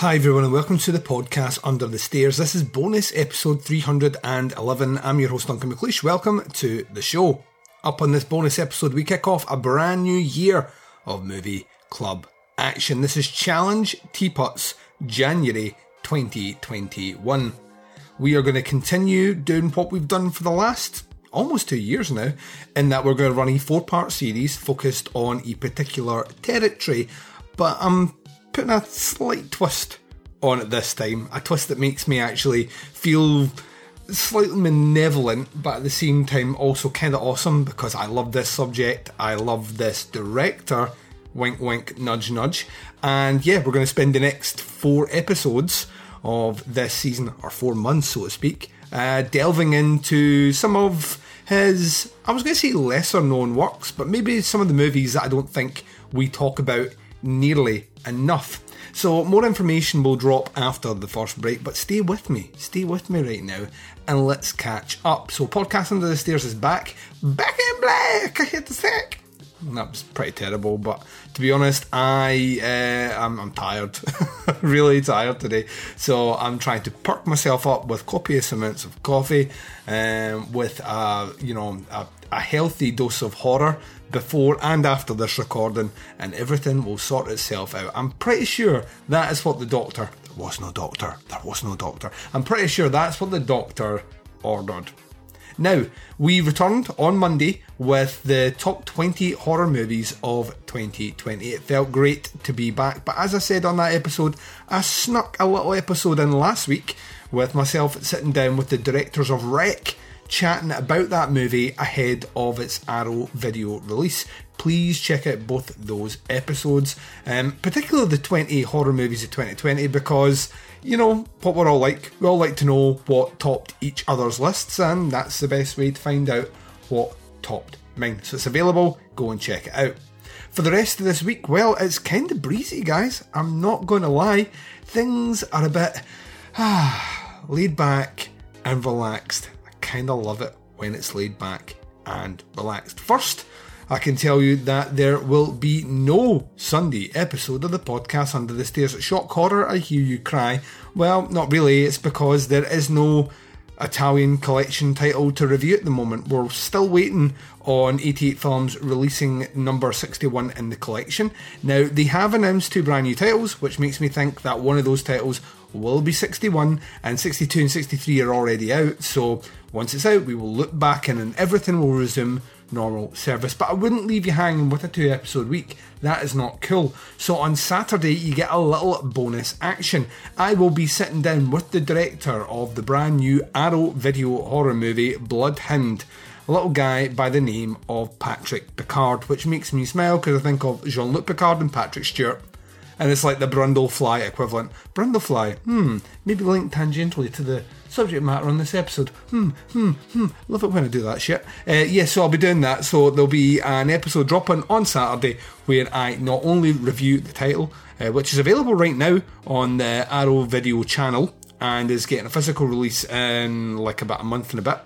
Hi, everyone, and welcome to the podcast Under the Stairs. This is bonus episode 311. I'm your host, Duncan McLeish. Welcome to the show. Up on this bonus episode, we kick off a brand new year of movie club action. This is Challenge Teapots January 2021. We are going to continue doing what we've done for the last almost two years now, in that we're going to run a four part series focused on a particular territory. But I'm putting a slight twist on it this time. A twist that makes me actually feel slightly malevolent, but at the same time also kind of awesome because I love this subject. I love this director. Wink, wink, nudge, nudge. And yeah, we're going to spend the next four episodes of this season, or four months, so to speak, uh, delving into some of his, I was going to say lesser known works, but maybe some of the movies that I don't think we talk about nearly enough. So, more information will drop after the first break, but stay with me. Stay with me right now and let's catch up. So, Podcast Under the Stairs is back. Back in black! I hit the sack! That was pretty terrible, but to be honest, I uh, I'm, I'm tired, really tired today. So I'm trying to perk myself up with copious amounts of coffee, um, with a you know a, a healthy dose of horror before and after this recording, and everything will sort itself out. I'm pretty sure that is what the doctor. There was no doctor. There was no doctor. I'm pretty sure that's what the doctor ordered. Now, we returned on Monday with the top 20 horror movies of 2020. It felt great to be back, but as I said on that episode, I snuck a little episode in last week with myself sitting down with the directors of Rec chatting about that movie ahead of its Arrow video release. Please check out both those episodes, um, particularly the 20 horror movies of 2020, because you know what we're all like. We all like to know what topped each other's lists, and that's the best way to find out what topped mine. So it's available, go and check it out. For the rest of this week, well, it's kind of breezy, guys. I'm not going to lie. Things are a bit ah, laid back and relaxed kind of love it when it's laid back and relaxed. First, I can tell you that there will be no Sunday episode of the podcast Under the Stairs. Shock horror, I hear you cry. Well, not really, it's because there is no Italian collection title to review at the moment. We're still waiting on 88 Films releasing number 61 in the collection. Now, they have announced two brand new titles, which makes me think that one of those titles will be 61 and 62 and 63 are already out. So once it's out, we will look back and then everything will resume normal service. But I wouldn't leave you hanging with a two episode week. That is not cool. So on Saturday, you get a little bonus action. I will be sitting down with the director of the brand new Arrow video horror movie, Bloodhound. A little guy by the name of Patrick Picard, which makes me smile because I think of Jean Luc Picard and Patrick Stewart and it's like the Brundlefly equivalent. Brundlefly, hmm, maybe linked tangentially to the subject matter on this episode. Hmm, hmm, hmm. Love it when I do that shit. Uh, yeah, so I'll be doing that. So there'll be an episode dropping on Saturday where I not only review the title, uh, which is available right now on the Arrow Video channel and is getting a physical release in like about a month and a bit.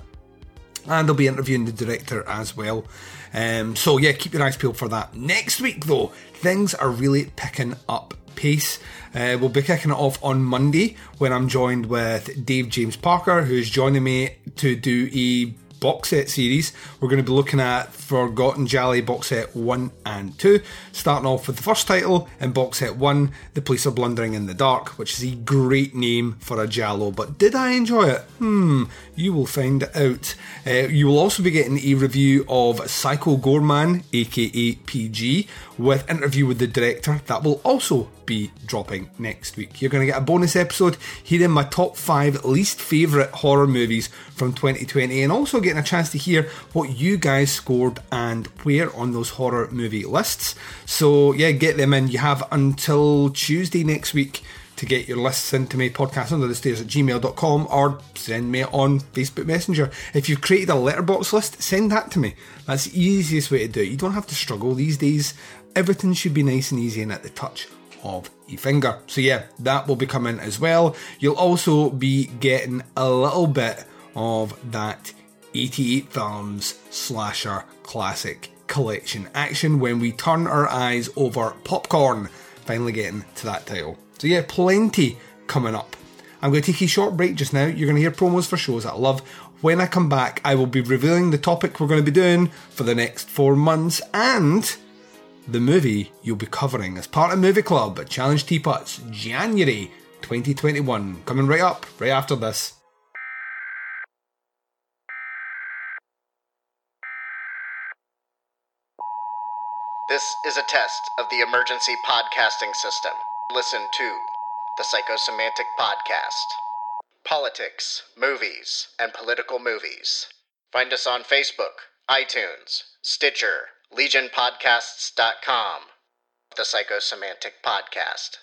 And I'll be interviewing the director as well. Um, so yeah, keep your eyes peeled for that. Next week though, things are really picking up pace. Uh, we'll be kicking it off on Monday when I'm joined with Dave James Parker, who's joining me to do a box set series. We're going to be looking at Forgotten Giallo box set 1 and 2, starting off with the first title in box set 1, The Police Are Blundering in the Dark, which is a great name for a Giallo. But did I enjoy it? Hmm, you will find out. Uh, you will also be getting a review of Psycho Goreman, aka PG, with interview with the director. That will also be dropping next week. You're going to get a bonus episode hearing my top five least favourite horror movies from 2020 and also getting a chance to hear what you guys scored and where on those horror movie lists. So, yeah, get them in. You have until Tuesday next week to get your lists into me, podcast under the stairs at gmail.com or send me on Facebook Messenger. If you've created a Letterboxd list, send that to me. That's the easiest way to do it. You don't have to struggle these days. Everything should be nice and easy and at the touch of your finger. So yeah, that will be coming as well. You'll also be getting a little bit of that 88 films slasher classic collection action when we turn our eyes over popcorn. Finally getting to that title. So yeah, plenty coming up. I'm going to take a short break just now. You're going to hear promos for shows that I love. When I come back, I will be revealing the topic we're going to be doing for the next four months and the movie you'll be covering as part of Movie Club at Challenge Teapots, January 2021. Coming right up, right after this. This is a test of the emergency podcasting system. Listen to the Psychosemantic Podcast. Politics, movies, and political movies. Find us on Facebook, iTunes, Stitcher, legionpodcasts.com. The Psychosemantic Podcast.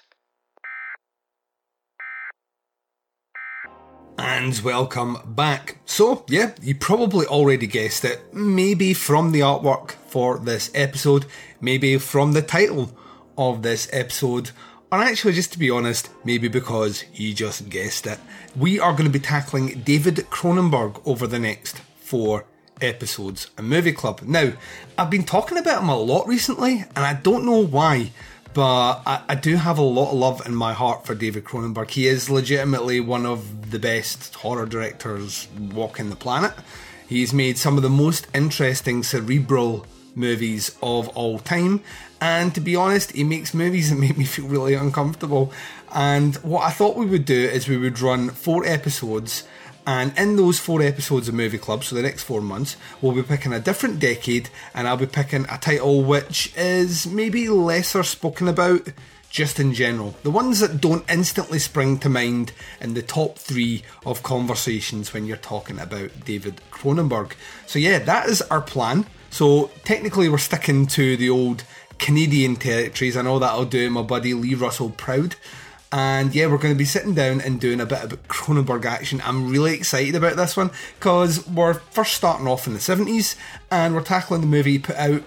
And welcome back. So, yeah, you probably already guessed it. Maybe from the artwork for this episode, maybe from the title of this episode, or actually, just to be honest, maybe because you just guessed it. We are going to be tackling David Cronenberg over the next four episodes a movie club. Now, I've been talking about him a lot recently, and I don't know why, but I, I, do have a lot of love in my heart for David Cronenberg. He is legitimately one of the best horror directors walking the planet. He's made some of the most interesting cerebral movies of all time. And to be honest, he makes movies that make me feel really uncomfortable. And what I thought we would do is we would run four episodes and in those four episodes of Movie Club, so the next four months, we'll be picking a different decade, and I'll be picking a title which is maybe lesser spoken about just in general. The ones that don't instantly spring to mind in the top three of conversations when you're talking about David Cronenberg. So, yeah, that is our plan. So, technically, we're sticking to the old Canadian territories. I know that'll do my buddy Lee Russell proud. And yeah, we're going to be sitting down and doing a bit of Cronenberg action. I'm really excited about this one because we're first starting off in the 70s and we're tackling the movie put out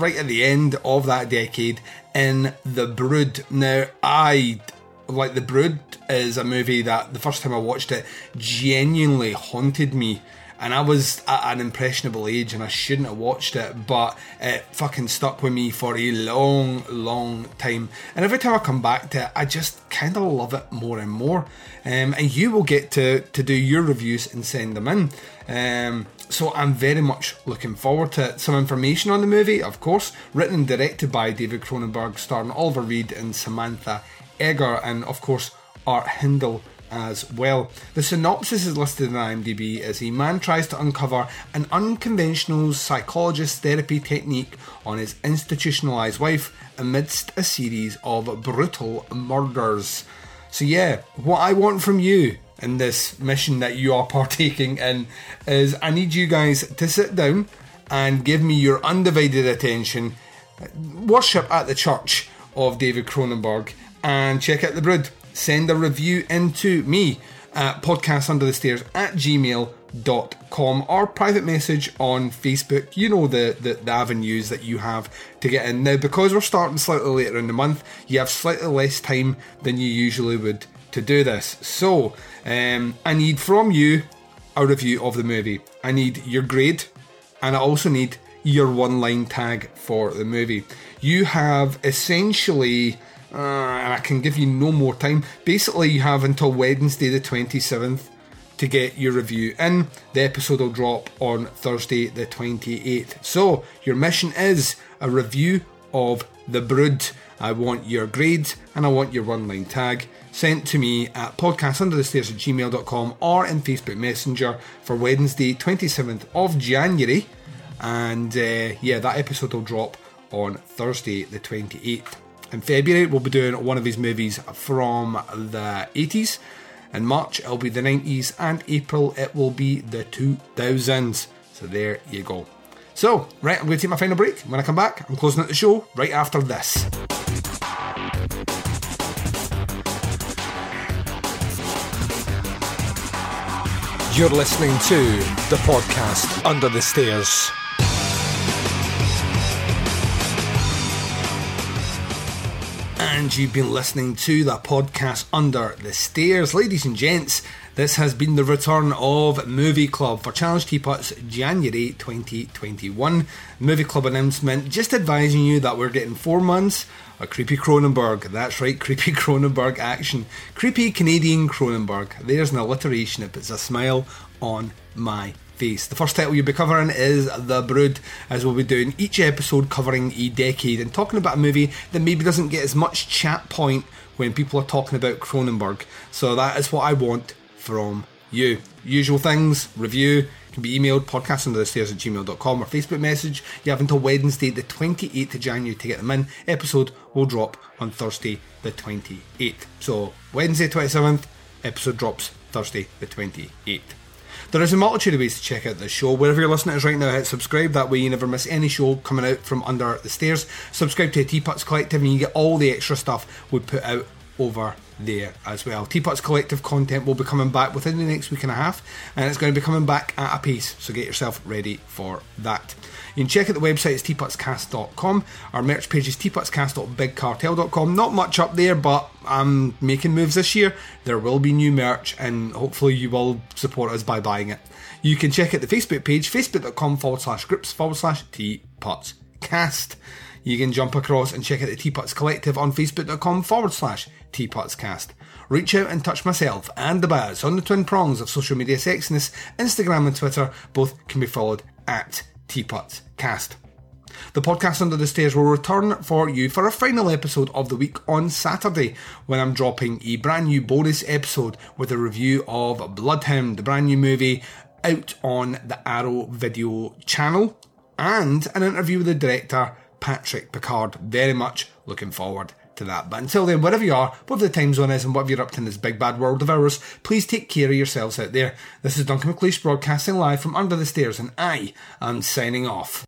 right at the end of that decade in The Brood. Now, I like The Brood is a movie that the first time I watched it genuinely haunted me and I was at an impressionable age and I shouldn't have watched it, but it fucking stuck with me for a long, long time. And every time I come back to it, I just kind of love it more and more. Um, and you will get to, to do your reviews and send them in. Um, so I'm very much looking forward to it. Some information on the movie, of course, written and directed by David Cronenberg, starring Oliver Reed and Samantha Eggar, and of course Art Hindle as well. The synopsis is listed in IMDb as a man tries to uncover an unconventional psychologist therapy technique on his institutionalized wife amidst a series of brutal murders. So, yeah, what I want from you in this mission that you are partaking in is I need you guys to sit down and give me your undivided attention, worship at the church of David Cronenberg, and check out The Brood send a review into me at podcastunderthestairs at gmail.com or private message on Facebook. You know the, the, the, avenues that you have to get in. Now, because we're starting slightly later in the month, you have slightly less time than you usually would to do this. So, um, I need from you a review of the movie. I need your grade, and I also need your one line tag for the movie. You have essentially uh, and I can give you no more time. Basically, you have until Wednesday, the 27th, to get your review in. The episode will drop on Thursday, the 28th. So, your mission is a review of The Brood. I want your grade and I want your one line tag sent to me at podcastunderthestairs at gmail.com or in Facebook Messenger for Wednesday, 27th of January. And uh, yeah, that episode will drop on Thursday, the 28th. In February, we'll be doing one of his movies from the 80s. In March, it'll be the 90s, and April, it will be the 2000s. So there you go. So, right, I'm going to take my final break. When I come back, I'm closing out the show right after this. You're listening to the podcast Under the Stairs. And you've been listening to the podcast Under the Stairs. Ladies and gents, this has been the return of Movie Club for Challenge Teapots January 2021. Movie Club announcement just advising you that we're getting four months a creepy Cronenberg. That's right, creepy Cronenberg action. Creepy Canadian Cronenberg. There's an alliteration that puts a smile on my face. The first title you'll be covering is The Brood, as we'll be doing each episode covering a decade and talking about a movie that maybe doesn't get as much chat point when people are talking about Cronenberg. So that is what I want from you. Usual things, review, can be emailed podcastunderthestairs at gmail.com or Facebook message. You have until Wednesday, the 28th of January to get them in. Episode will drop on Thursday, the 28th. So, Wednesday, 27th, episode drops Thursday, the 28th. There is a multitude of ways to check out this show. Wherever you're listening to us right now, hit subscribe. That way you never miss any show coming out from under the stairs. Subscribe to the Teapots Collective and you get all the extra stuff we put out over there as well. Teapots Collective content will be coming back within the next week and a half, and it's going to be coming back at a pace, so get yourself ready for that. You can check out the website, it's teapotscast.com. Our merch page is teapotscast.bigcartel.com. Not much up there, but I'm making moves this year. There will be new merch, and hopefully you will support us by buying it. You can check out the Facebook page, facebook.com forward slash groups forward slash teapotscast you can jump across and check out the Teapots Collective on facebook.com forward slash teapotscast. Reach out and touch myself and the Baz on the twin prongs of social media sexiness, Instagram and Twitter. Both can be followed at teapotscast. The podcast Under the Stairs will return for you for a final episode of the week on Saturday when I'm dropping a brand new bonus episode with a review of Bloodhound, the brand new movie out on the Arrow video channel, and an interview with the director Patrick Picard. Very much looking forward to that. But until then, wherever you are, whatever the time zone is, and whatever you're up to in this big bad world of ours, please take care of yourselves out there. This is Duncan McLeish broadcasting live from under the stairs, and I am signing off.